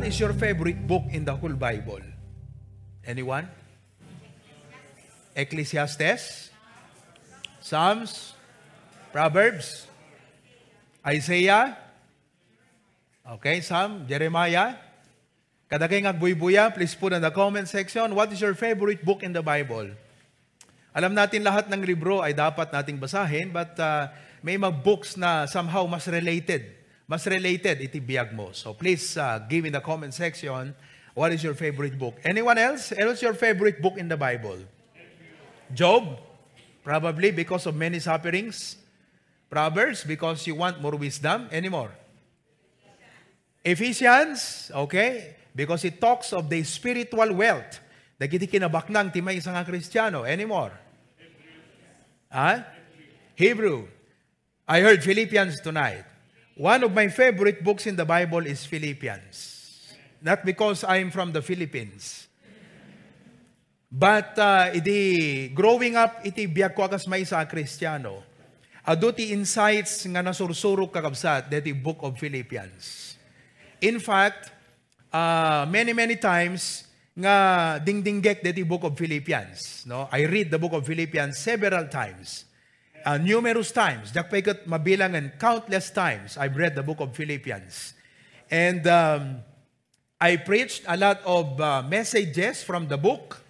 what is your favorite book in the whole Bible? Anyone? Ecclesiastes? Psalms? Proverbs? Isaiah? Okay, Psalm, Jeremiah? Kadagay nga buy-buya, please put in the comment section, what is your favorite book in the Bible? Alam natin lahat ng libro ay dapat nating basahin, but uh, may mga books na somehow mas related. Mas related, itibiyag mo. So please uh, give in the comment section, what is your favorite book? Anyone else? What's your favorite book in the Bible? Job? Probably because of many sufferings. Proverbs, because you want more wisdom. Any more? Ephesians, okay? Because it talks of the spiritual wealth. Dagiti kinabaknang ti may isang Kristiyano. Any more? Huh? Hebrew. I heard Philippians tonight. One of my favorite books in the Bible is Philippians. Not because I'm from the Philippines. But uh, iti growing up iti biyak ko akas may sa Kristiyano. Ado ti insights nga nasursurok kakabsat deti book of Philippians. In fact, uh, many many times nga dingdinggek deti book of Philippians. No? I read the book of Philippians several times. Uh, numerous times. Dakpaykat mabilangan, countless times, I've read the book of Philippians. And um, I preached a lot of uh, messages from the book.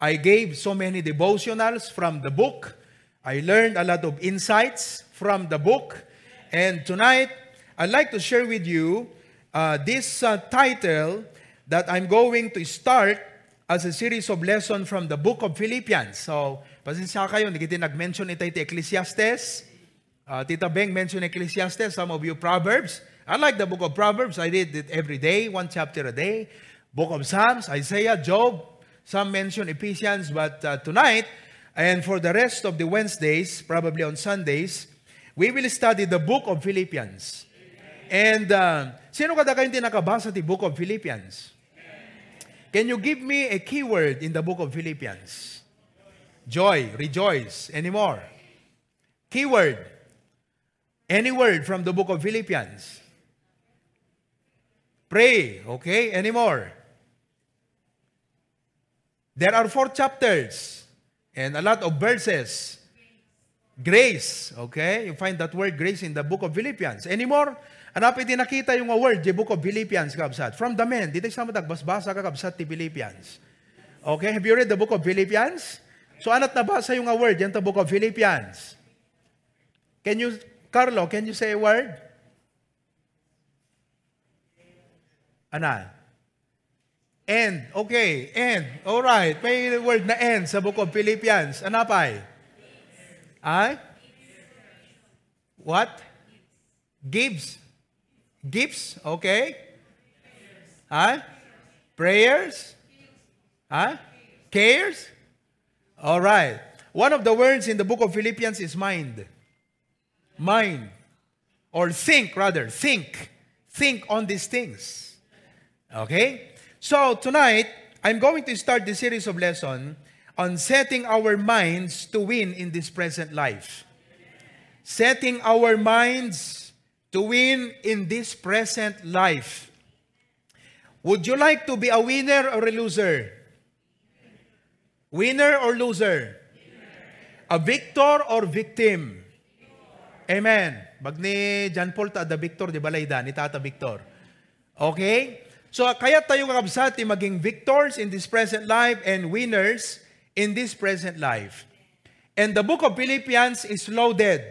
I gave so many devotionals from the book. I learned a lot of insights from the book. And tonight, I'd like to share with you uh, this uh, title that I'm going to start as a series of lessons from the book of Philippians. So, pasensya kayo, hindi nag-mention ito ito Ecclesiastes. Uh, Tita Beng mentioned Ecclesiastes, some of you Proverbs. I like the book of Proverbs. I read it every day, one chapter a day. Book of Psalms, Isaiah, Job. Some mention Ephesians, but uh, tonight, and for the rest of the Wednesdays, probably on Sundays, we will study the book of Philippians. And uh, sino kada kayong tinakabasa ti book of Philippians? Can you give me a keyword in the book of Philippians? Joy, rejoice, any more? Keyword. Any word from the book of Philippians? Pray, okay? Any more? There are four chapters and a lot of verses. Grace, okay? You find that word grace in the book of Philippians. Any more? Hanapin din nakita yung word, the book of Philippians, kabsat. From the men, dito sa matag, basbasa ka kabsat ti Philippians. Okay, have you read the book of Philippians? So, anat nabasa yung word, yan the book of Philippians. Can you, Carlo, can you say a word? Ana? End. Okay, end. All right. May word na end sa book of Philippians. Anapay? Ay? What? Gives. Gifts, okay? Huh? Prayers? Huh? Cares? All right. One of the words in the book of Philippians is mind. Mind. Or think, rather. Think. Think on these things. Okay? So, tonight, I'm going to start the series of lesson on setting our minds to win in this present life. Setting our minds to win in this present life. Would you like to be a winner or a loser? Winner or loser? A victor or victim? Amen. Bag ni John Paul ta the victor, di balayda, ni Tata Victor. Okay? So, kaya tayo kakabsat maging victors in this present life and winners in this present life. And the book of Philippians is loaded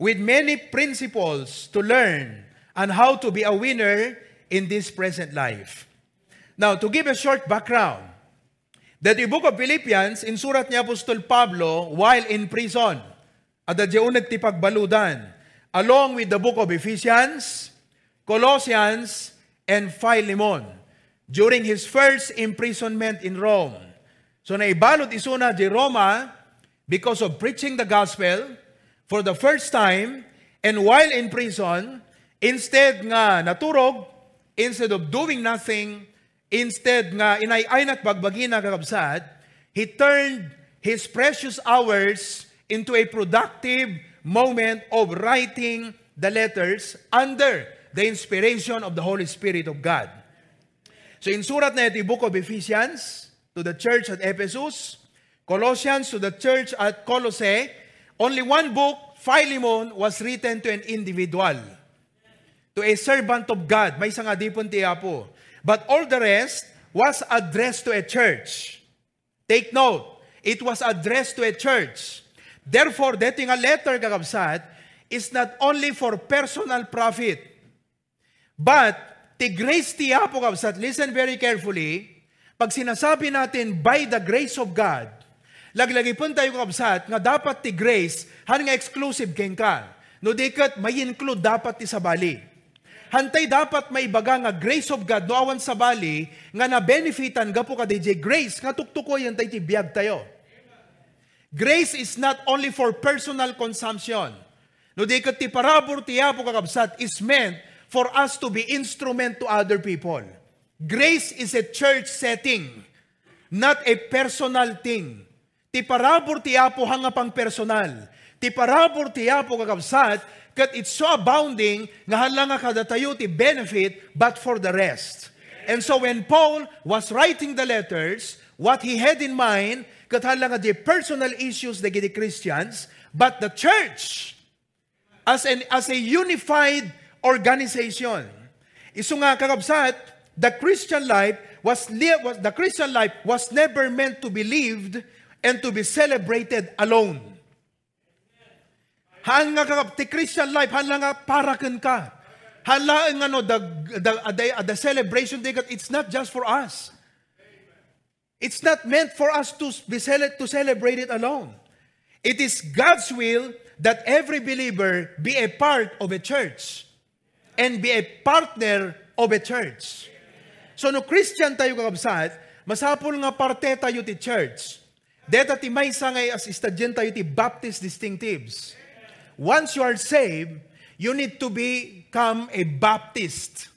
with many principles to learn on how to be a winner in this present life. Now, to give a short background, that the book of Philippians, in surat ni Apostol Pablo, while in prison, at the unag ti pagbaludan, along with the book of Ephesians, Colossians, and Philemon, during his first imprisonment in Rome. So naibalot isuna di Roma because of preaching the gospel for the first time and while in prison, instead nga naturog, instead of doing nothing, instead nga inay-ay at bagbagi na kakabsat, he turned his precious hours into a productive moment of writing the letters under the inspiration of the Holy Spirit of God. So in surat na ito, book of Ephesians to the church at Ephesus, Colossians to the church at Colossae, only one book, Philemon, was written to an individual. To a servant of God. May isang adipon tiya po. But all the rest was addressed to a church. Take note, it was addressed to a church. Therefore, dating a letter kakabsat is not only for personal profit, but ti grace tiya po kabsat, listen very carefully, pag sinasabi natin by the grace of God, laglagi po tayo kabsat nga dapat ti grace, han nga exclusive ken ka. No dikat may include dapat ti sabali. Hantay dapat may baga nga grace of God no awan sa bali nga na benefitan gapo ka DJ grace nga tuktuko yan tayo ti biyag tayo. Grace is not only for personal consumption. No di ti parabor ti apo kakabsat is meant for us to be instrument to other people. Grace is a church setting, not a personal thing. Ti parabor ti apo hanga pang personal. Ti parabor ti apo kakabsat kat it's so abounding nga hala nga kada tayo ti benefit but for the rest. And so when Paul was writing the letters, what he had in mind, kat hala nga the personal issues the Christians, but the church as an as a unified organization. Isu nga kakabsat, the Christian life was, was the Christian life was never meant to be lived and to be celebrated alone. Han nga ti Christian life, han nga para ken ka. Hala ang ano, the, the, the, the celebration day, it's not just for us. It's not meant for us to, be to celebrate it alone. It is God's will that every believer be a part of a church and be a partner of a church. So no Christian tayo kakabsat, masapol nga parte tayo ti church. Deta ti may sangay as istadyan tayo ti Baptist distinctives once you are saved, you need to become a Baptist.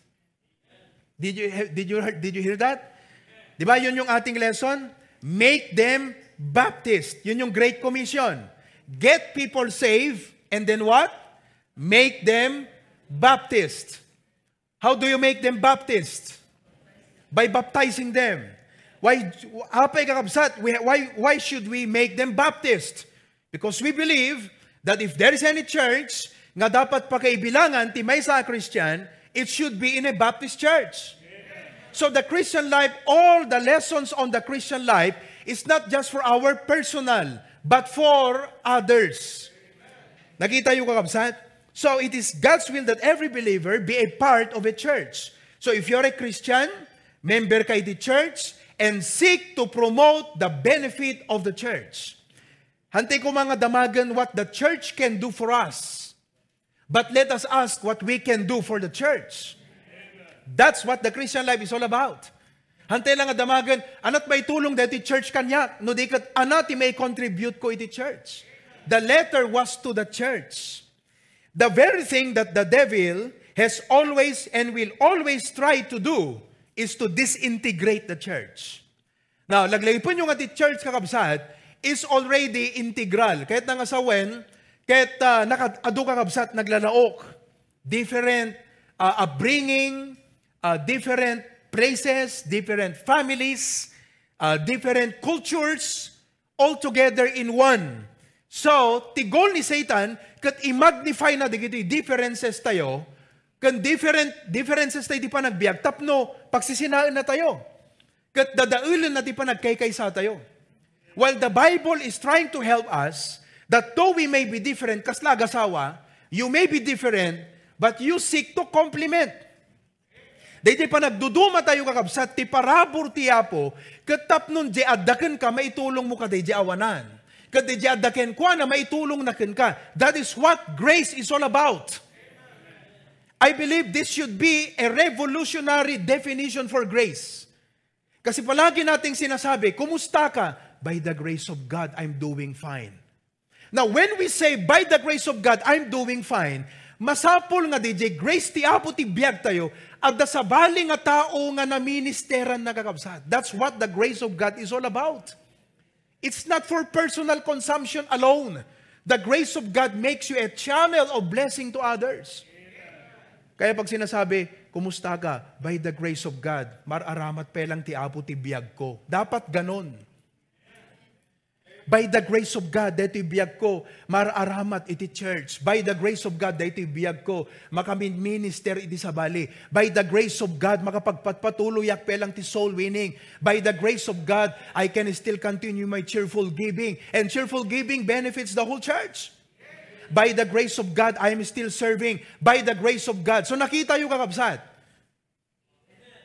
Did you, did you, did you hear that? Di ba yun yung ating lesson? Make them Baptist. Yun yung Great Commission. Get people saved, and then what? Make them Baptist. How do you make them Baptist? By baptizing them. Why, why, why should we make them Baptist? Because we believe that if there is any church nga dapat pakaibilangan ti may sa Christian, it should be in a Baptist church. So the Christian life, all the lessons on the Christian life is not just for our personal, but for others. Nakita yung kakabsat? So it is God's will that every believer be a part of a church. So if you're a Christian, member kay the church, and seek to promote the benefit of the church. Hantay ko mga damagan what the church can do for us. But let us ask what we can do for the church. That's what the Christian life is all about. Hantay lang damagan, anat may tulong dati church kanya, no di kat anati may contribute ko iti church. The letter was to the church. The very thing that the devil has always and will always try to do is to disintegrate the church. Now, laglay po nyo nga ti church kakabsat, is already integral. Kahit nga sa when, kahit uh, nakadu ka kabsat naglalaok, different uh, upbringing, uh, different places, different families, uh, different cultures, all together in one. So, ti goal ni Satan, kat i-magnify na digito differences tayo, kan different differences tayo di pa nagbiag, tapno, pagsisinaan na tayo. Kat dadaulan na di pa nagkaykaysa tayo. While the Bible is trying to help us that though we may be different, kaslagasawa, you may be different, but you seek to complement. Dahil pa nagduduma tayo kakabsat, ti parabor ti apo, katap nun di adakan ka, maitulong mo ka di awanan. Kat di adakan kwa na maitulong na ka. That is what grace is all about. I believe this should be a revolutionary definition for grace. Kasi palagi nating sinasabi, kumusta ka? By the grace of God, I'm doing fine. Now, when we say, by the grace of God, I'm doing fine, masapol nga DJ, grace ti apo ti biyag tayo, at sabali nga tao nga na ministeran na kakabsat. That's what the grace of God is all about. It's not for personal consumption alone. The grace of God makes you a channel of blessing to others. Kaya pag sinasabi, kumusta ka? By the grace of God, mararamat pelang ti apo ti biyag ko. Dapat ganon. By the grace of God, dito biyag ko, mararamat iti church. By the grace of God, dito biyag ko, makamin minister iti sa bali. By the grace of God, makapagpatpatuloy ak pelang ti soul winning. By the grace of God, I can still continue my cheerful giving. And cheerful giving benefits the whole church. By the grace of God, I am still serving. By the grace of God. So nakita yung kakabsat.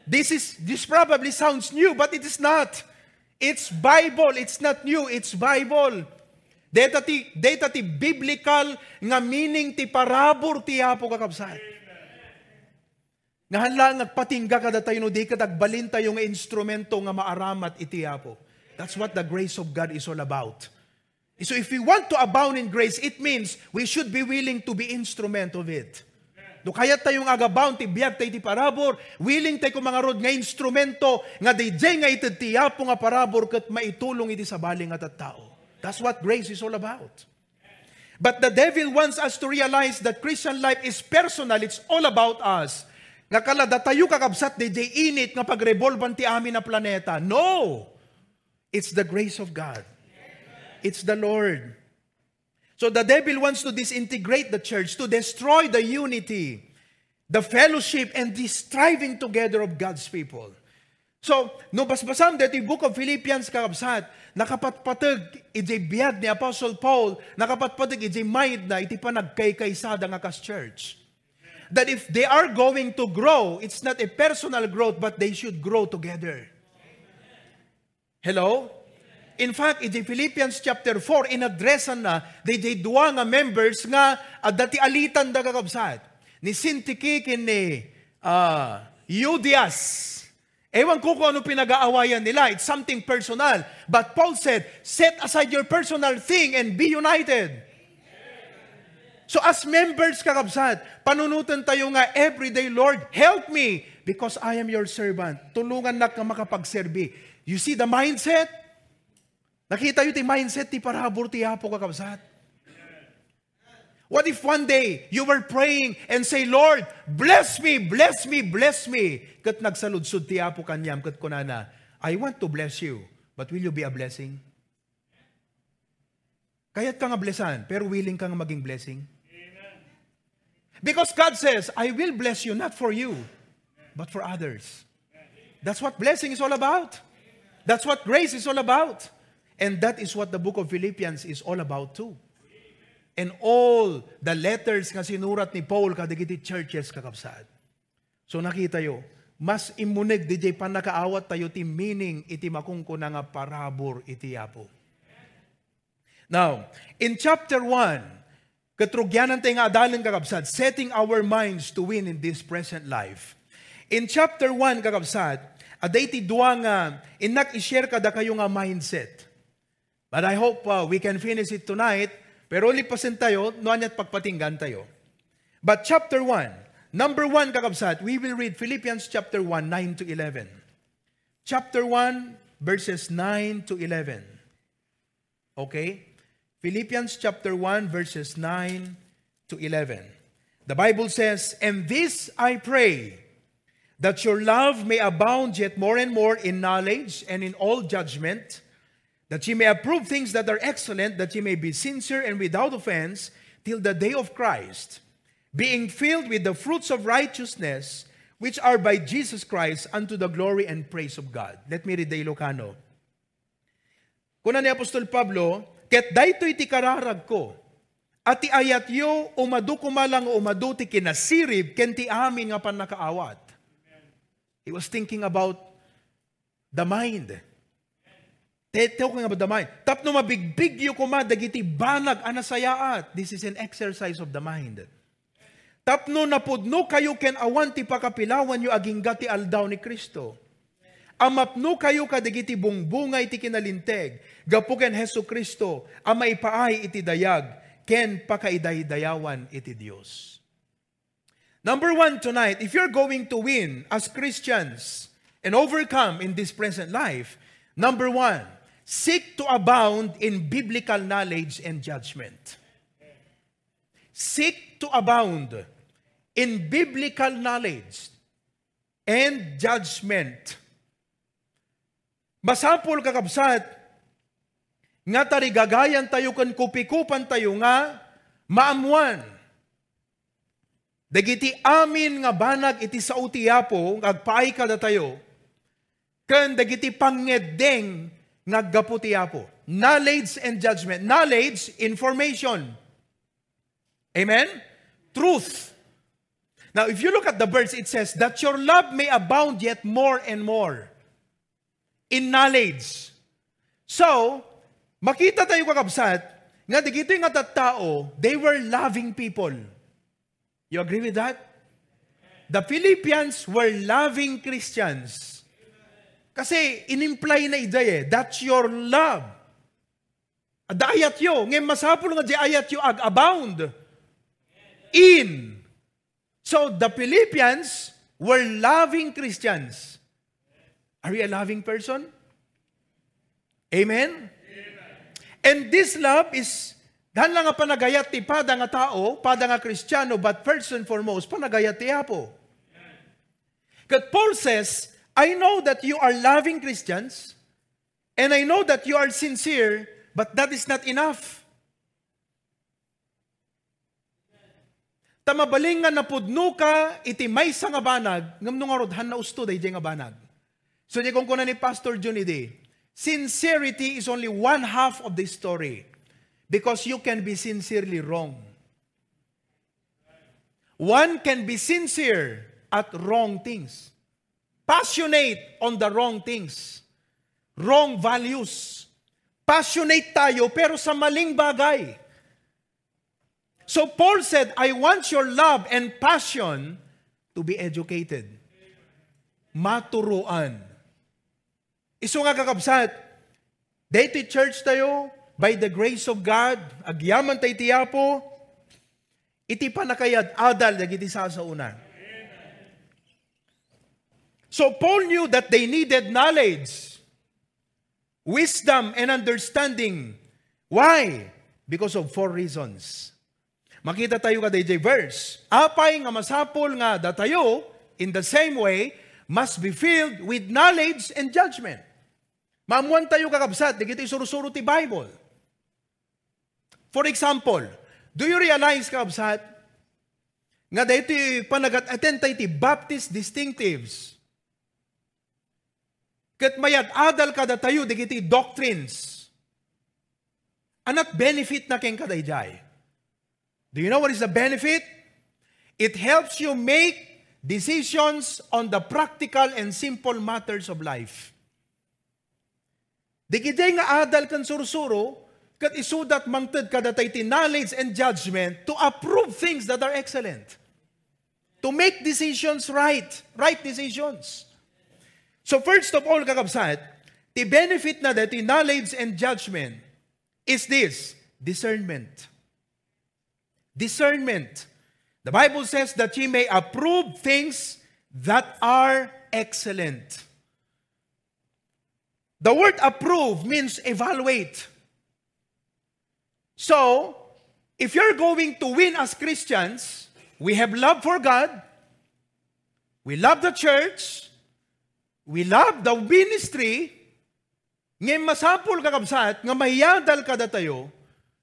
This is this probably sounds new, but it is not. It's Bible. It's not new. It's Bible. Data ti, data ti biblical nga meaning ti parabor ti apo kakabsat. Nga hanlang nagpatingga kada tayo no di ka dagbalin tayo nga instrumento nga maaramat iti apo. That's what the grace of God is all about. So if we want to abound in grace, it means we should be willing to be instrument of it. Do kaya tayong agabound ti biag tayo ti parabor, willing tayo kung mga rod nga instrumento nga DJ nga itid ti yapo nga parabor kat maitulong iti sa baling at tao. That's what grace is all about. But the devil wants us to realize that Christian life is personal. It's all about us. Nga kalada tayo kakabsat DJ init nga pagrevolvan ti amin na planeta. No! It's the grace of God. It's the Lord. So the devil wants to disintegrate the church, to destroy the unity, the fellowship, and the striving together of God's people. So, no basbasam dito yung book of Philippians kakabsat, nakapatpatag iti biyag ni Apostle Paul, nakapatpatag iti mind na iti pa nagkaykaysada nga kas church. That if they are going to grow, it's not a personal growth, but they should grow together. Hello? In fact, in Philippians chapter 4, inaddressan na, di di duwa nga members nga, at dati alitan da kakabsat. Ni Sintiki kin ni uh, Eudias. Ewan ko kung ano pinag-aawayan nila. It's something personal. But Paul said, set aside your personal thing and be united. So as members kakabsat, panunutan tayo nga everyday, Lord, help me because I am your servant. Tulungan na ka makapagserbi. You see the mindset? Nakita yun ti mindset ti parabor ti hapo kakabsat. What if one day you were praying and say, Lord, bless me, bless me, bless me. Kat nagsaludsud ti hapo kanyam, kat kunana, I want to bless you, but will you be a blessing? Kaya't ka nga blessan, pero willing ka nga maging blessing? Because God says, I will bless you not for you, but for others. That's what blessing is all about. That's what grace is all about. And that is what the book of Philippians is all about too. And all the letters nga sinurat ni Paul kadigiti churches kakapsad. So nakita yo, mas imunig DJ pa nakaawat tayo ti meaning iti makungkuna nga parabor iti apo. Now, in chapter 1, katrugyanan tayo nga adalan kakabsad, setting our minds to win in this present life. In chapter 1 kakabsad, aday ti duwa nga inak i-share kada kayo nga mindset. But I hope uh, we can finish it tonight. Pero lipasin tayo, noan at pagpatinggan tayo. But chapter 1, number 1 kakabsat, we will read Philippians chapter 1, 9 to 11. Chapter 1, verses 9 to 11. Okay? Philippians chapter 1, verses 9 to 11. The Bible says, And this I pray, that your love may abound yet more and more in knowledge and in all judgment, that ye may approve things that are excellent, that ye may be sincere and without offense till the day of Christ, being filled with the fruits of righteousness, which are by Jesus Christ unto the glory and praise of God. Let me read the Ilocano. Kuna ni Apostol Pablo, ket daytoy ti kararag ko, at ayat yo umadu kumalang umadu ti kinasirib ken amin nga panakaawat. He was thinking about the mind. Tetaw ka nga damay. Tapno mabigbig yu kuma dagiti banag anasayaat. This is an exercise of the mind. Tapno napudno kayo ken awan ti pakapilawan yu aging gati aldaw ni Kristo. Amapno kayo kadigiti bungbungay ti kinalinteg. Gapu ken Heso Kristo, ama ipaay iti dayag, ken pakaidaydayawan iti Dios. Number one tonight, if you're going to win as Christians and overcome in this present life, number one, Seek to abound in biblical knowledge and judgment. Seek to abound in biblical knowledge and judgment. Masapol kakabsat, nga tari gagayan tayo kan kupikupan tayo nga maamuan. Dagiti amin nga banag iti sa utiyapo, agpaay kada tayo, kan dagiti pangedeng nga gaputiyapo. Knowledge and judgment. Knowledge, information. Amen? Truth. Now, if you look at the verse, it says, that your love may abound yet more and more in knowledge. So, makita tayo kakabsat, nga digito yung nga tao, they were loving people. You agree with that? The Philippians were loving Christians. Kasi inimply na ida eh, that's your love. Ada ayat yo, ngayon masapul nga di ayat yo ag abound. In. So the Philippians were loving Christians. Are you a loving person? Amen? And this love is Dan lang nga panagayat ti pada nga tao, pada nga kristyano, but first and foremost, panagayat ti Apo. Kat Paul says, I know that you are loving Christians, and I know that you are sincere, but that is not enough. Tamabaling nga napudno ka, iti may sa nga banag, ngam nung arodhan na usto day nga banag. So di kuna ni Pastor Day, sincerity is only one half of the story. Because you can be sincerely wrong. One can be sincere at wrong things. Passionate on the wrong things. Wrong values. Passionate tayo pero sa maling bagay. So Paul said, I want your love and passion to be educated. Maturuan. Iso nga kakabsat, dito church tayo, by the grace of God, agyaman tay tiyapo, iti pa nakayad adal dagiti sa una. So Paul knew that they needed knowledge, wisdom, and understanding. Why? Because of four reasons. Makita tayo ka DJ verse. Apay nga masapol nga datayo, in the same way, must be filled with knowledge and judgment. Maamuan tayo kakabsat, di kita isurusuro ti Bible. For example, do you realize, kabsat, nga dito panagat-attend tayo ti Baptist distinctives. Kat mayat adal kada tayo, di kiti doctrines. Anak benefit na keng kadayjay. Do you know what is the benefit? It helps you make decisions on the practical and simple matters of life. Di nga adal kan sursuro, kat isudat mangted kadatay ti knowledge and judgment to approve things that are excellent. To make decisions right, right decisions. So first of all, kakabsat, the benefit na dati knowledge and judgment is this, discernment. Discernment. The Bible says that ye may approve things that are excellent. The word approve means evaluate. So, if you're going to win as Christians, we have love for God, we love the church, we love the ministry, ngayon masapul kakabsat, nga mayadal kada tayo,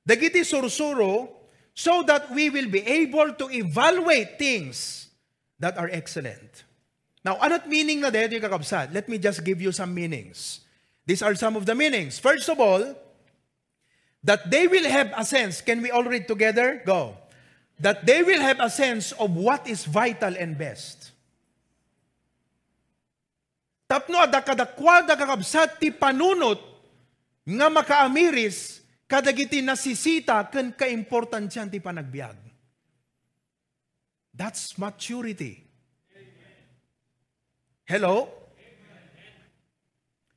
dagiti sursuro, so that we will be able to evaluate things that are excellent. Now, anot meaning na dito kakabsat? Let me just give you some meanings. These are some of the meanings. First of all, that they will have a sense. Can we all read together? Go. That they will have a sense of what is vital and best. Tapno ada kadakwada kakabsat ti panunot nga makaamiris kadagiti nasisita ken kaimportansyan ti panagbiag. That's maturity. Hello?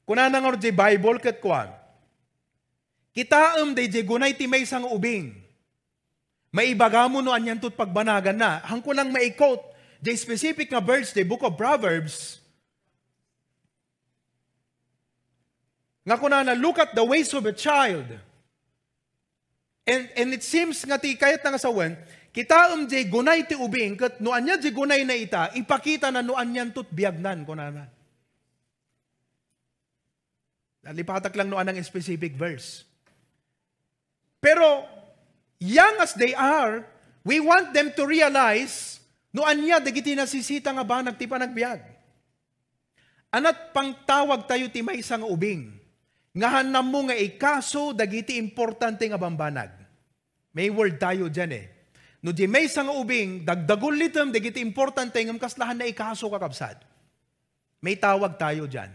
Kuna nang di Bible ket kwan. Kitaam day je gunay ti may sang ubing. Maibaga mo no anyan tut pagbanagan na. Hang ko lang maikot. The specific nga verse, the book of Proverbs, nga kuna na look at the ways of a child. And, and it seems nga ti kayat nga sawan, Kita um jay gunay ti ubing, kat no anya jay gunay na ita, ipakita na no anyan tut biagnan ko na na. Nalipatak lang no anang specific verse. Pero, young as they are, we want them to realize, no anya, dagiti nasisita nga ba, nagtipa nagbiag. Anat pangtawag tayo ti may isang ubing. Ngahan na mo nga ikaso, dagiti importante nga bambanag. May word tayo dyan eh. No di may isang ubing, dagdagol litem, dagiti importante ngam kaslahan na ikaso kakabsat. May tawag tayo dyan.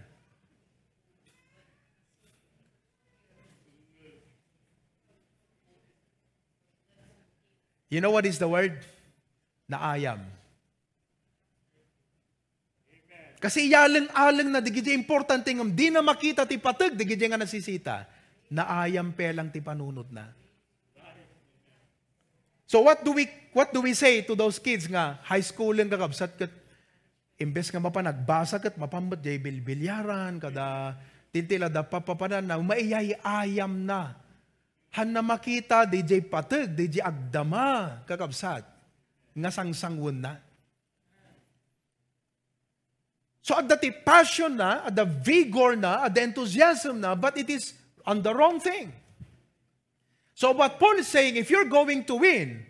You know what is the word? Naayam. Kasi yalang-alang na digiti importante ngam di na makita ti patag digiti nga nasisita. Naayam pelang ti panunot na. So what do we what do we say to those kids nga high school lang kakabsat kat imbes nga mapanagbasa kat mapambat jay bilbilyaran kada tintila da papapanan na maiyay ayam na han na makita DJ pateg DJ agdama kakabsat nga sangsangwon na So at the passion na, at the vigor na, at the enthusiasm na, but it is on the wrong thing. So what Paul is saying, if you're going to win,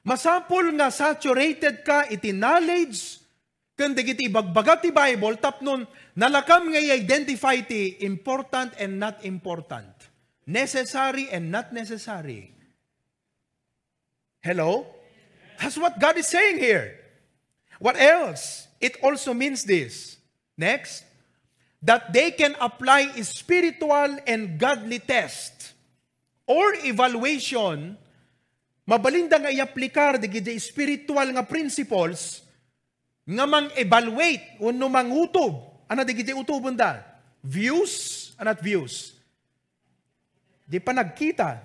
masapol nga saturated ka iti knowledge, kundi iti ibagbagat ti Bible, tapnon nalakam nga i-identify ti important and not important. Necessary and not necessary. Hello? That's what God is saying here. What else? It also means this. Next, that they can apply spiritual and godly test or evaluation. Mabalinda nga i-aplikar di gidi spiritual nga principles nga mang evaluate uno mang utob ana di gidi utobon da views? Anat views? Di pa nagkita.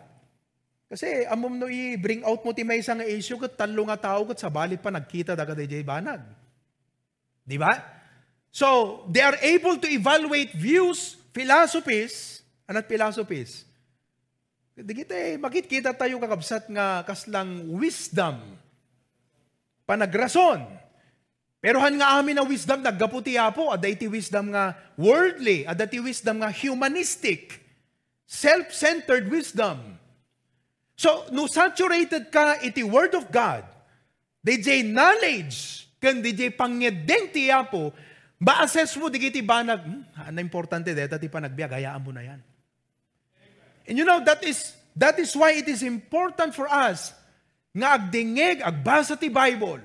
Kasi amom no i-bring out mo ti may isang issue kat talo nga tao kat sa bali pa nagkita daga di banag. Di ba so they are able to evaluate views philosophies anat philosophies Digit eh, makit kita tayo kakabsat nga kaslang wisdom. Panagrason. Pero han nga amin na wisdom, naggaputi apo, ada iti wisdom nga worldly, ada iti wisdom nga humanistic, self-centered wisdom. So, no saturated ka iti word of God, DJ knowledge, kan DJ pangyedeng ti apo, ba-assess mo digiti banag, hmm, ano importante deta ti panagbiag, hayaan mo na yan. And you know, that is, that is why it is important for us nga agdingeg, agbasa ti Bible.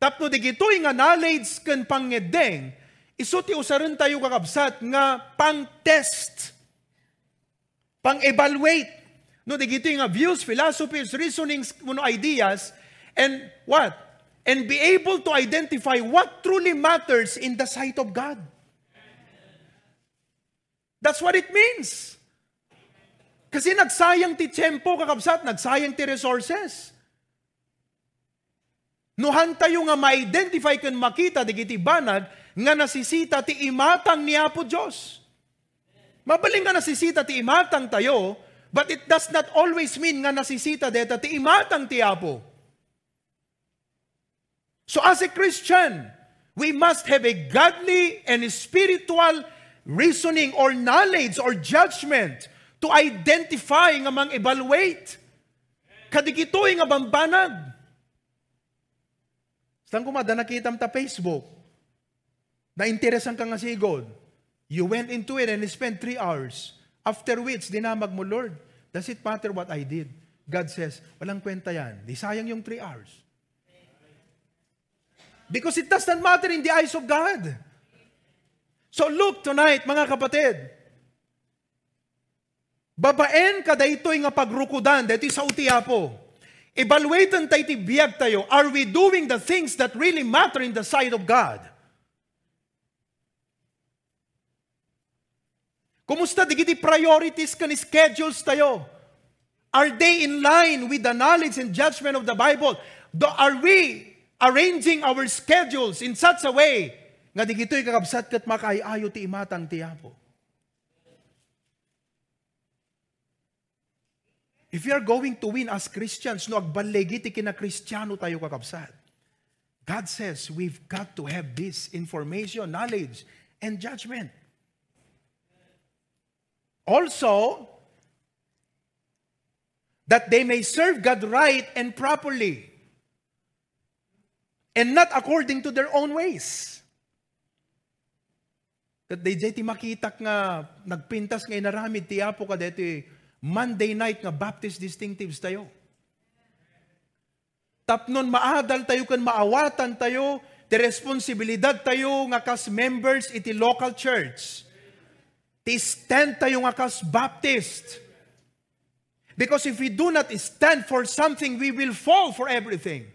Tapno di gitoy nga knowledge ken pangedeng, iso ti usaran tayo kakabsat nga pang-test, pang-evaluate. No, di gitoy nga views, philosophies, reasonings, kuno ideas, and what? And be able to identify what truly matters in the sight of God. That's what it means. Kasi nagsayang ti tiyempo, kakabsat, nagsayang ti resources. Nuhan tayo nga ma-identify kan makita di kiti banag nga nasisita ti imatang ni Apo Diyos. Mabaling nga nasisita ti imatang tayo, but it does not always mean nga nasisita deta ti imatang ti Apo. So as a Christian, we must have a godly and spiritual reasoning or knowledge or judgment to identify nga mang evaluate. Kadigitoy nga bambanag. Saan ko mada nakita ta Facebook? Na interesan ka nga sigod. You went into it and spent three hours. After which, dinamag mo, Lord, does it matter what I did? God says, walang kwenta yan. Di sayang yung three hours. Because it does not matter in the eyes of God. So look tonight, mga kapatid, Babaen kada ito'y nga pagrukudan, dito sa utiapo. Evaluaten tayo ti tayo. Are we doing the things that really matter in the sight of God? Kumusta digiti priorities kan schedules tayo? Are they in line with the knowledge and judgment of the Bible? Do, are we arranging our schedules in such a way nga digito'y kakabsat kat makaayo ti imatang tiyapo? If we are going to win as Christians, no agbalegiti kina Kristiyano tayo kakabsat. God says we've got to have this information, knowledge, and judgment. Also, that they may serve God right and properly, and not according to their own ways. Kat day ti makitak nga nagpintas nga inaramid ti Apo ka deti Monday night nga Baptist distinctives tayo. Tapnon maadal tayo kan maawatan tayo, ti responsibilidad tayo nga kas members iti local church. Ti stand tayo nga kas Baptist. Because if we do not stand for something, we will fall for everything.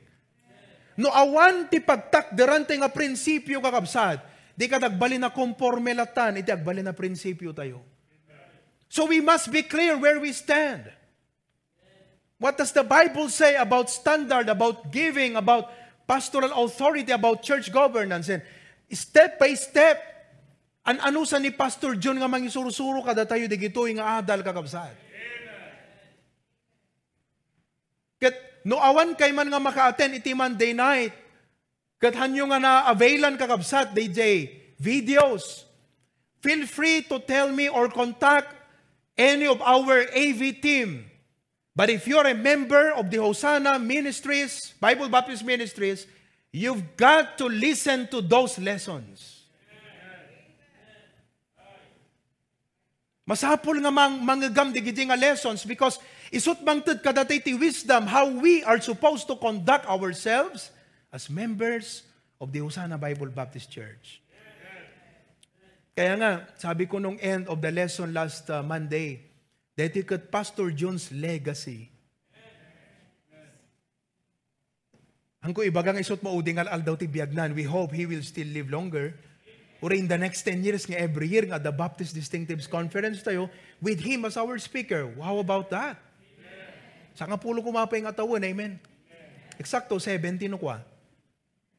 No awan ti pagtakderan tayo nga prinsipyo kakabsat, di ka nagbali na conforme latan, iti agbali na prinsipyo tayo. So we must be clear where we stand. What does the Bible say about standard, about giving, about pastoral authority, about church governance? And step by step, an sa ni Pastor John nga mangisurusuro kada tayo di gito nga adal kakabsat. Kat no awan kay man nga maka-attend iti Monday night, Kat hanyo nga na-availan kakabsat, DJ, videos. Feel free to tell me or contact any of our AV team. But if you're a member of the Hosanna Ministries, Bible Baptist Ministries, you've got to listen to those lessons. Masapol nga mang mangagam digiti nga lessons because isut mangted kadatay ti wisdom how we are supposed to conduct ourselves as members of the Hosanna Bible Baptist Church. Kaya nga, sabi ko nung end of the lesson last uh, Monday, dedicated Pastor John's legacy. Ang ko ibagang isot mauding al daw ti biagnan, we hope he will still live longer. Or in the next 10 years nga every year nga the Baptist Distinctives Conference tayo with him as our speaker. How about that? Sa nga pulo kumapay nga tawon, amen? Eksakto, 70 no kwa.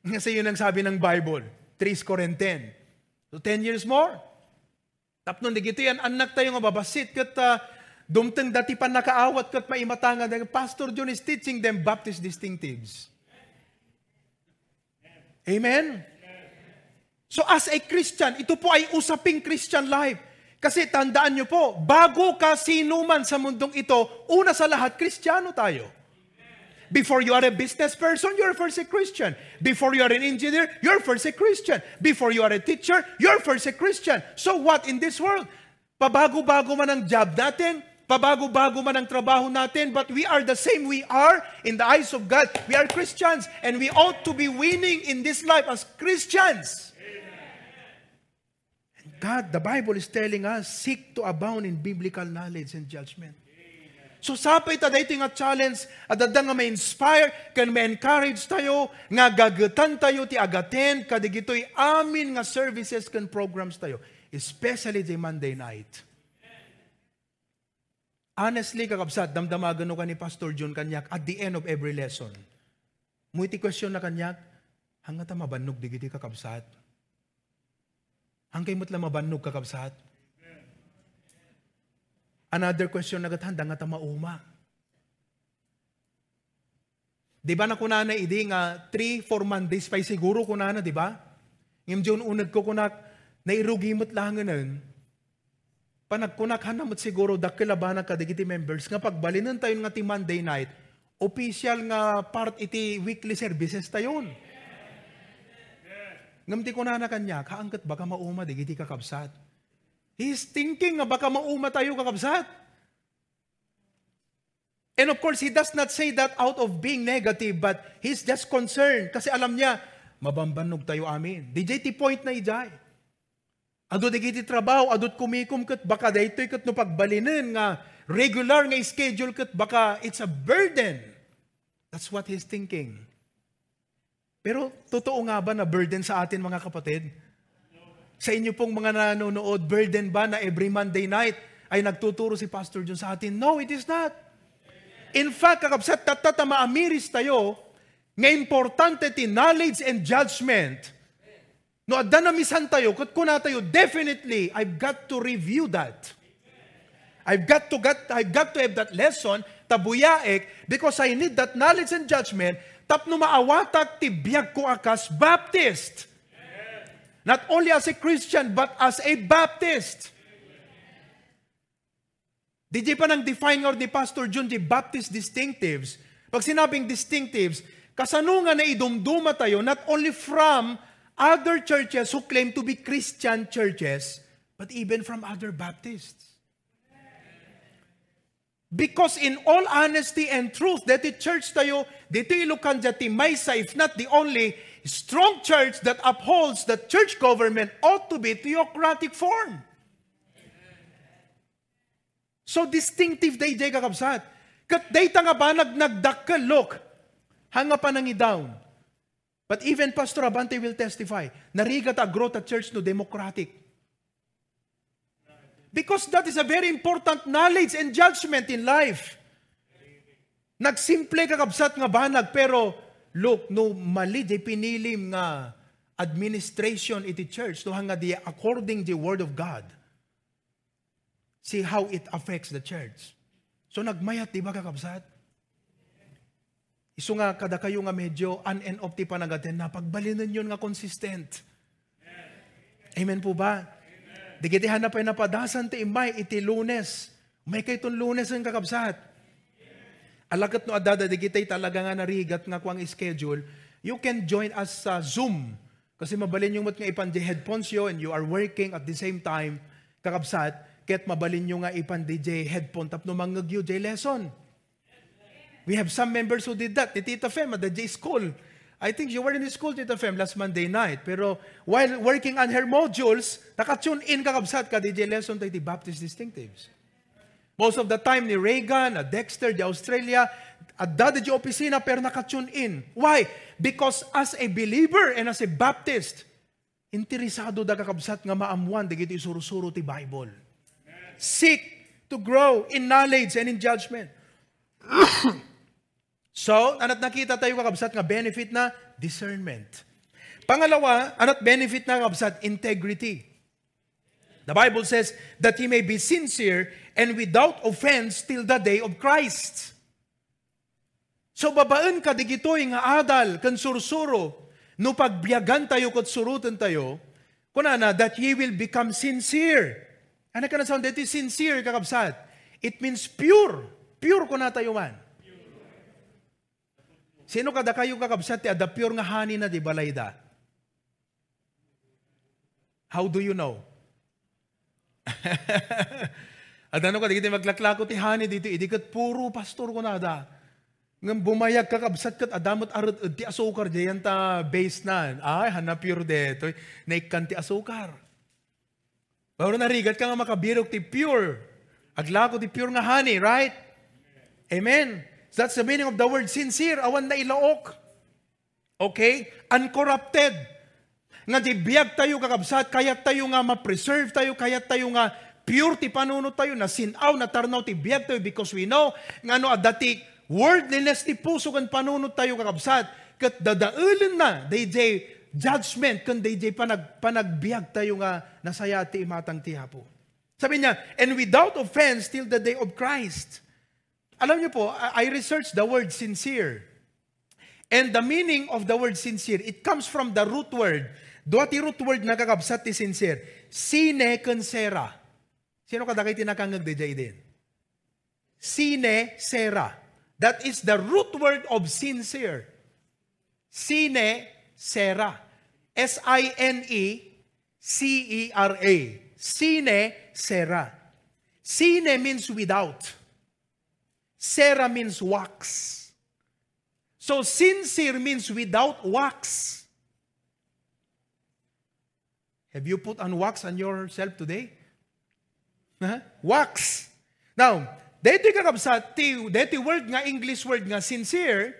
Kasi yun ang sabi ng Bible. 3 Corinthian. So 10 years more. Tapnon di gito yan, anak tayo nga babasit. Kat uh, dumteng dati pa nakaawat kat maimatanga. Pastor John is teaching them Baptist distinctives. Amen? So as a Christian, ito po ay usaping Christian life. Kasi tandaan nyo po, bago ka sino man sa mundong ito, una sa lahat, Kristiyano tayo. Before you are a business person, you're first a Christian. Before you are an engineer, you're first a Christian. Before you are a teacher, you're first a Christian. So what in this world? Pabago-bago man ang job natin, pabago-bago man ang trabaho natin, but we are the same we are in the eyes of God. We are Christians, and we ought to be winning in this life as Christians. God, the Bible is telling us, seek to abound in biblical knowledge and judgment. So sapay ta dito nga challenge at adda nga ma-inspire kan ma-encourage tayo nga gagatan tayo ti agaten kadigitoy amin nga services kan programs tayo especially the Monday night. Honestly, kakabsat, damdamagan ka ni Pastor John Kanyak at the end of every lesson. Muiti question na kanyak, hanggat mabanog di giti kakabsat. Hangkay mo't lang mabanog kakabsat. Another question na handa nga ta mauma. Di ba na kunana idi nga 3, 4 Mondays pa siguro kunana, di ba? Ngim diyon unad ko kunak nairugimot lang nun. Panagkunak hanamot siguro dakilabana ka digiti members nga pagbalinan tayo nga ti Monday night, official nga part iti weekly services tayon. Ngam ti kunana kanya, kaangkat baka mauma digiti kakabsat. He's thinking nga baka mauma tayo kakabsat. And of course, he does not say that out of being negative, but he's just concerned kasi alam niya, mabambanog tayo amin. DJ ti point na ijay. Ado di kiti trabaho, adot kumikum kat baka daytoy kat no pagbalinin nga regular nga schedule kat baka it's a burden. That's what he's thinking. Pero totoo nga ba na burden sa atin mga kapatid? Sa inyo pong mga nanonood, burden ba na every Monday night ay nagtuturo si Pastor John sa atin? No, it is not. In fact, kakabsat tatata maamiris tayo, nga importante ti knowledge and judgment. No, adda na misan tayo, kat kuna tayo, definitely, I've got to review that. I've got to get, I've got to have that lesson tabuyaek, because I need that knowledge and judgment, tapno maawatak ti biyag ko akas Baptist. Not only as a Christian, but as a Baptist. DJ pa nang define nga ni Pastor John J. Baptist distinctives. Pag sinabing distinctives, kasanungan na idumduma tayo not only from other churches who claim to be Christian churches, but even from other Baptists. Because in all honesty and truth, dati church tayo, dito ilukan dati maysa, if not the only strong church that upholds the church government ought to be theocratic form. So distinctive day day kakabsat. Kat day nga ba nag nagdakkel, look, hanga pa nang down. But even Pastor Abante will testify, narigat a growth at church no democratic. Because that is a very important knowledge and judgment in life. Nagsimple kakabsat nga banag, pero look, no mali di pinilim nga administration iti church, no hanga di according the word of God. See how it affects the church. So nagmayat, di ba kakabsat? Iso nga, kada kayo nga medyo on and off ti panagatin na pagbalinan yun nga consistent. Amen po ba? Di kiti hanap ay napadasan ti imay iti lunes. May kay ton lunes ang kakabsat. Alakat no adada di kitay talaga nga narigat nga kuang schedule. You can join us sa Zoom. Kasi mabalin yung mat nga ipan di headphones yo and you are working at the same time kakabsat. Ket mabalin nyo nga ipan DJ headphone tapno mangagyo J lesson. We have some members who did that. Ni Tita Fem at the J School. I think you were in school, Tita Fem, last Monday night. Pero while working on her modules, nakatune in kakabsat ka DJ lesson tayo Baptist Distinctives. Most of the time ni Reagan, at Dexter, di Australia, at dada di opisina, pero nakatune in. Why? Because as a believer and as a Baptist, interesado da kakabsat nga maamuan, di gito isurusuro ti Bible. Seek to grow in knowledge and in judgment. So, anat nakita tayo kakabsat nga benefit na discernment. Pangalawa, anat benefit na kakabsat integrity. The Bible says that he may be sincere and without offense till the day of Christ. So babaan ka digitoy nga adal kan sursuro no pagbiyagan tayo kat surutan tayo kuna na that ye will become sincere. Ano ka na sound that is sincere kakabsat? It means pure. Pure ko na tayo man. Sino kada kayo kakabsat ti ada pure nga honey na di balayda? How do you know? At ano ka, di maglaklako ti honey dito, idi kat puro pastor ko nada. Ngam bumayag kakabsat kat adamot arot ti asukar diyan ta base na. Ay, hanap pure deto. Naikan ti asukar. Bawro narigat ka nga makabirok ti pure. Aglako ti pure nga honey, right? Amen. That's the meaning of the word sincere. Awan na ilaok. Okay? Uncorrupted. Nga di biyag tayo kakabsat, kaya tayo nga ma-preserve tayo, kaya tayo nga pure ti panunod tayo, na sinaw, na tarnaw ti biyag tayo because we know nga no adati worldliness ti puso kan panunod tayo kakabsat, kat dadaulan na, DJ judgment, kan DJ panag, panagbiag tayo nga nasaya ti imatang ti hapo. Sabi niya, and without offense till the day of Christ. Alam niyo po, I researched the word sincere. And the meaning of the word sincere, it comes from the root word. Duwati root word na kakabsat ti sincere. Sine consera. Sino kada kayo tinakangag di jay din? Sine sera. That is the root word of sincere. Sine sera. S-I-N-E C-E-R-A. Sine sera. Sine means without. Sera means wax. So sincere means without wax. Have you put on wax on yourself today? Huh? Wax. Now, dito kakabsat, ti, dito word nga, English word nga, sincere,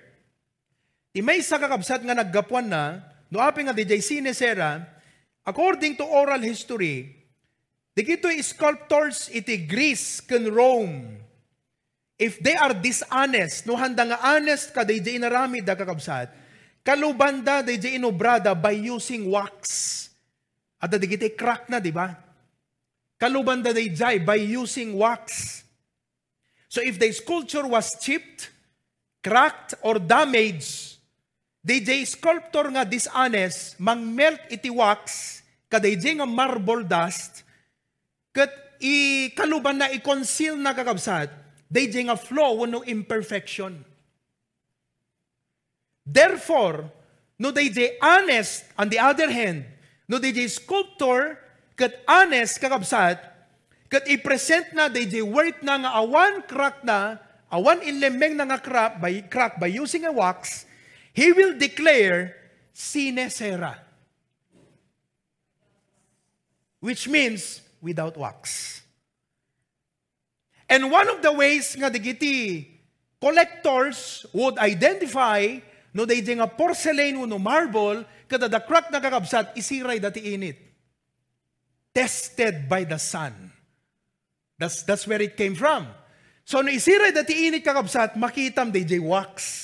ti may sa kakabsat nga naggapuan na, no api nga DJ sinesera, according to oral history, di kito sculptors iti Greece can Rome, if they are dishonest, no handa nga honest ka, DJ inarami da kakabsat, kalubanda DJ inobrada by using wax. At da digiti crack na, di ba? Kalubanda DJ by using wax. So if the sculpture was chipped, cracked, or damaged, DJ sculptor nga dishonest, mang-melt iti wax, kadayjay nga marble dust, kat i kaluban na i-conceal na kakabsat, DJ nga flow no imperfection. Therefore, no DJ honest, on the other hand, no DJ sculptor, kat honest kakabsat, kat i-present na DJ work na nga awan crack na, awan inlemeng na nga crack by, crack by using a wax, he will declare sine sera. Which means without wax. And one of the ways nga digiti collectors would identify no day nga porcelain no marble kada the crack na kakabsat isiray dati init. Tested by the sun. That's, that's where it came from. So, no isiray dati init kakabsat, makitam DJ wax.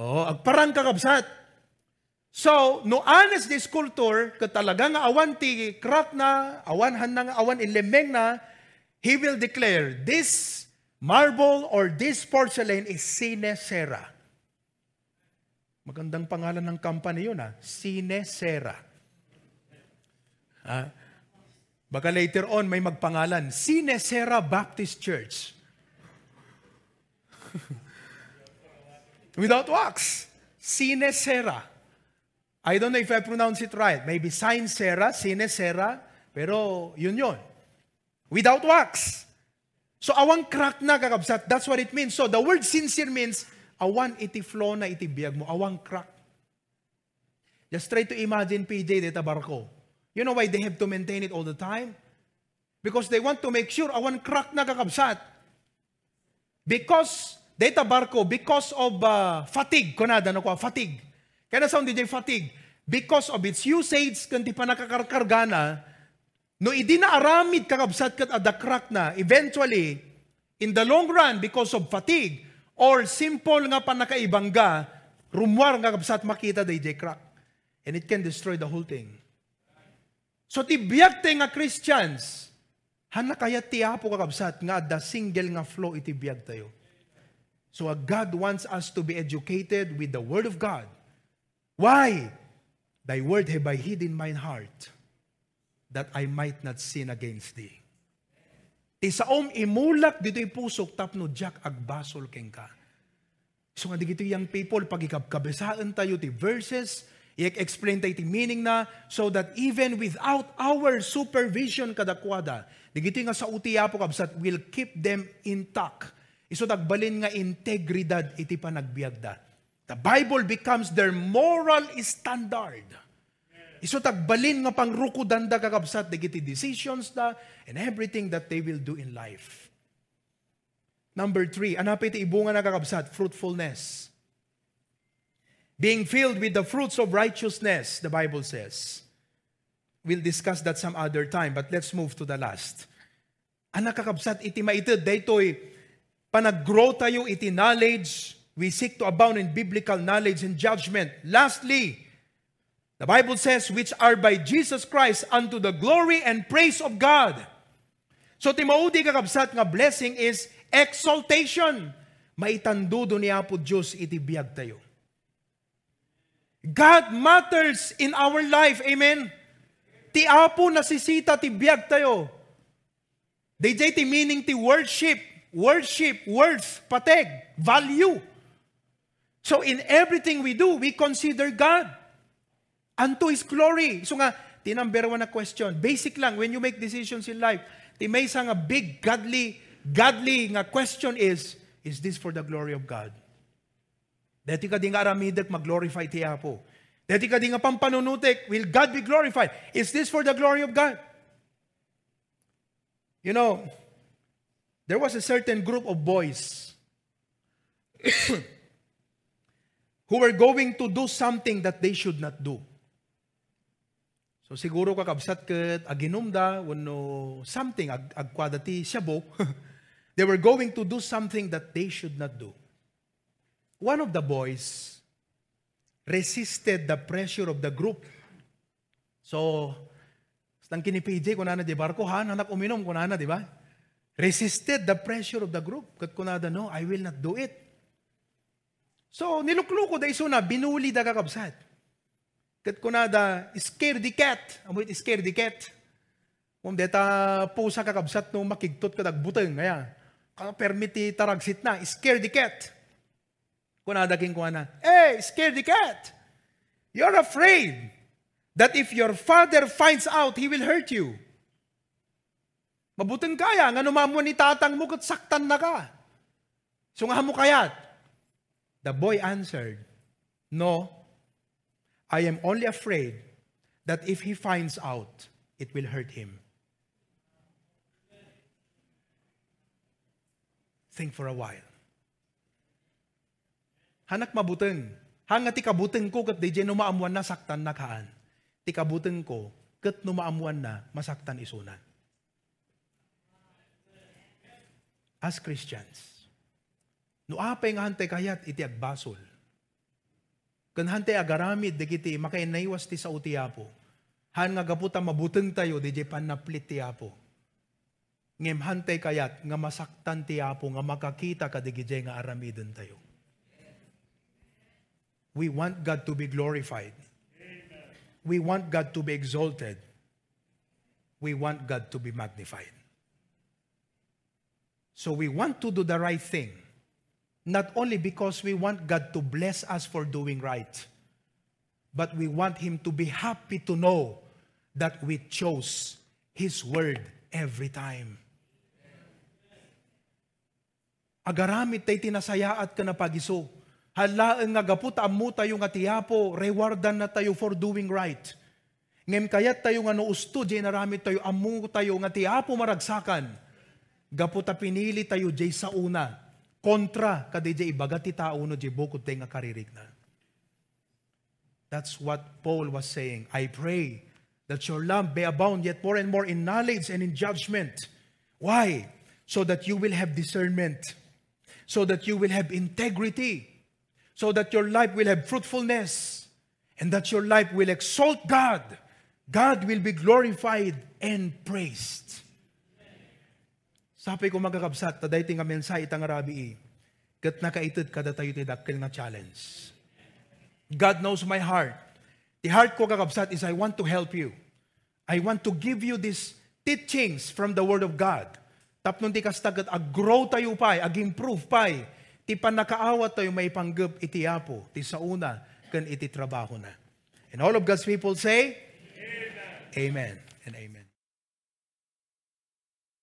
Oh, agparang kakabsat. So, no honest the sculptor, katalaga nga awan ti crack na, awan han na awan ilemeng na, he will declare, this marble or this porcelain is Sine Sera. Magandang pangalan ng company yun ha, Sine Sera. Ah, Baka later on may magpangalan, Sinesera Baptist Church. Without wax. Sinesera. I don't know if I pronounce it right. Maybe Sinesera, Sinesera, pero yun yun. Without wax. So awan crack na kakabsat. That's what it means. So the word sincere means awan iti flow na iti biyag mo. Awan crack. Just try to imagine PJ deta barko. You know why they have to maintain it all the time? Because they want to make sure awan crack na kakabsat. Because data barko, because of uh, fatigue, kunada no ko, fatigue. Kaya na sound DJ fatigue. Because of its usage, kanti pa nakakarkarga na, no idi na aramid kakabsat kat ada crack na, eventually, in the long run, because of fatigue, or simple nga pa nakaibangga, rumwar nga kabsat makita DJ crack. And it can destroy the whole thing. So tibiyag tayo nga Christians, hana kaya tiyapo kakabsat nga the single nga flow iti biyag tayo. So God wants us to be educated with the Word of God. Why? Thy word have I hid in mine heart, that I might not sin against thee. Ti saom imulak dito ipusok tapno jak agbasol keng ka. So nga digito yung people, pag ikabkabesaan tayo ti verses, i-explain tayo ti meaning na, so that even without our supervision kadakwada, digito nga sa utiya po kabsat, will keep them intact. Iso tagbalin nga integridad iti panagbiagda. The Bible becomes their moral standard. Iso tagbalin nga pangrukudan da kakabsat, digiti decisions da, and everything that they will do in life. Number three, anapit ibunga na kakabsat, fruitfulness. Being filled with the fruits of righteousness, the Bible says. We'll discuss that some other time, but let's move to the last. Anak kakabsat, iti maitid, daytoy, panag-grow tayo iti knowledge, we seek to abound in biblical knowledge and judgment. Lastly, the Bible says, which are by Jesus Christ unto the glory and praise of God. So, timaudi kakabsat nga blessing is exaltation. Maitandudo niya po Diyos iti biyag tayo. God matters in our life. Amen? Ti apo nasisita ti biyag tayo. DJ ti meaning ti worship. Worship, worth, pateg, value. So in everything we do, we consider God unto His glory. So nga, ti number one question. Basic lang, when you make decisions in life, ti may isa nga big, godly, godly nga question is, is this for the glory of God? Dati ka di nga aramidak mag-glorify ti Apo. Dati ka nga pampanunutik, will God be glorified? Is this for the glory of God? You know, there was a certain group of boys who were going to do something that they should not do. So siguro kakabsat ket aginumda wano something ag agkwadati syabo. they were going to do something that they should not do. One of the boys resisted the pressure of the group. So, nang kinipidje ko na di barko ha, anak uminom ko na di ba? resisted the pressure of the group. Kat kunada, no, I will not do it. So, nilukluko da iso na, binuli da kakabsat. Kat kunada, scare the cat. Amoy scare the cat. Kung deta po sa kakabsat no makigtot ka dagbuteng, ngaya. Kaya permiti taragsit na, scare the cat. Kunada king kuana, hey, scare the cat. You're afraid that if your father finds out, he will hurt you. Mabuteng kaya, nga numamo ni tatang mo kat saktan na ka. So nga mo kayat. The boy answered, No, I am only afraid that if he finds out, it will hurt him. Think for a while. Hanak mabuteng. Hanga ti kabuteng ko kat DJ no na saktan na kaan. Ti kabuteng ko kat no na masaktan isunan. As Christians, no apay nga hantay kayat iti agbasol. Kan hantay agaramid digiti makainaywas ti sa utiapo. Han nga gaputa mabuteng tayo DJ panaplit ti apo. Ngem hantay kayat nga masaktan ti apo nga makakita ka digiti nga aramiden tayo. We want God to be glorified. We want God to be exalted. We want God to be magnified. So we want to do the right thing, not only because we want God to bless us for doing right, but we want Him to be happy to know that we chose His word every time. Agaramit tay tinasayaat ka na pagiso. Halaan nga gaput amu tayo nga rewardan na tayo for doing right. Ngem kayat tayo nga no usto, jay naramit tayo, amu tayo nga maragsakan. Gaputa pinili tayo jay sa una. Kontra, kadi jay ibaga ti tao no jay bukod tayo nga karirig na. That's what Paul was saying. I pray that your love may abound yet more and more in knowledge and in judgment. Why? So that you will have discernment. So that you will have integrity. So that your life will have fruitfulness. And that your life will exalt God. God will be glorified and praised. Sabi ko magkakabsat, taday ti nga mensahe itang arabi kat nakaitid kada tayo ti dakkel nga challenge. God knows my heart. The heart ko kakabsat is I want to help you. I want to give you these teachings from the Word of God. Tapnon ti kastagat, ag-grow tayo pa, ag-improve pa, ti panakaawat tayo may panggap iti apo, ti sauna, kan iti trabaho na. And all of God's people say, Amen, Amen and Amen.